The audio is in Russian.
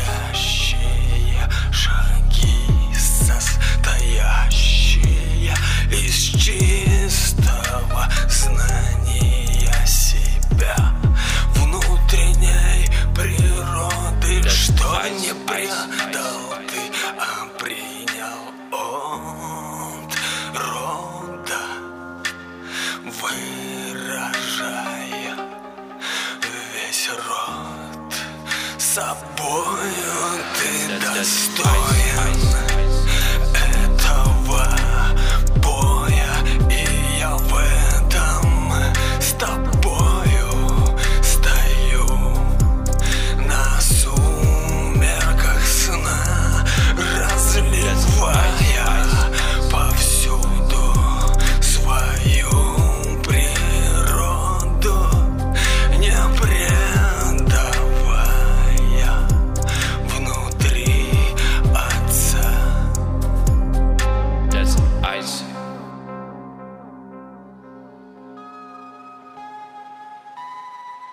настоящие шаги состоящие из чистого знания себя внутренней природы, что не предал ты, а предал. собою ты достоин.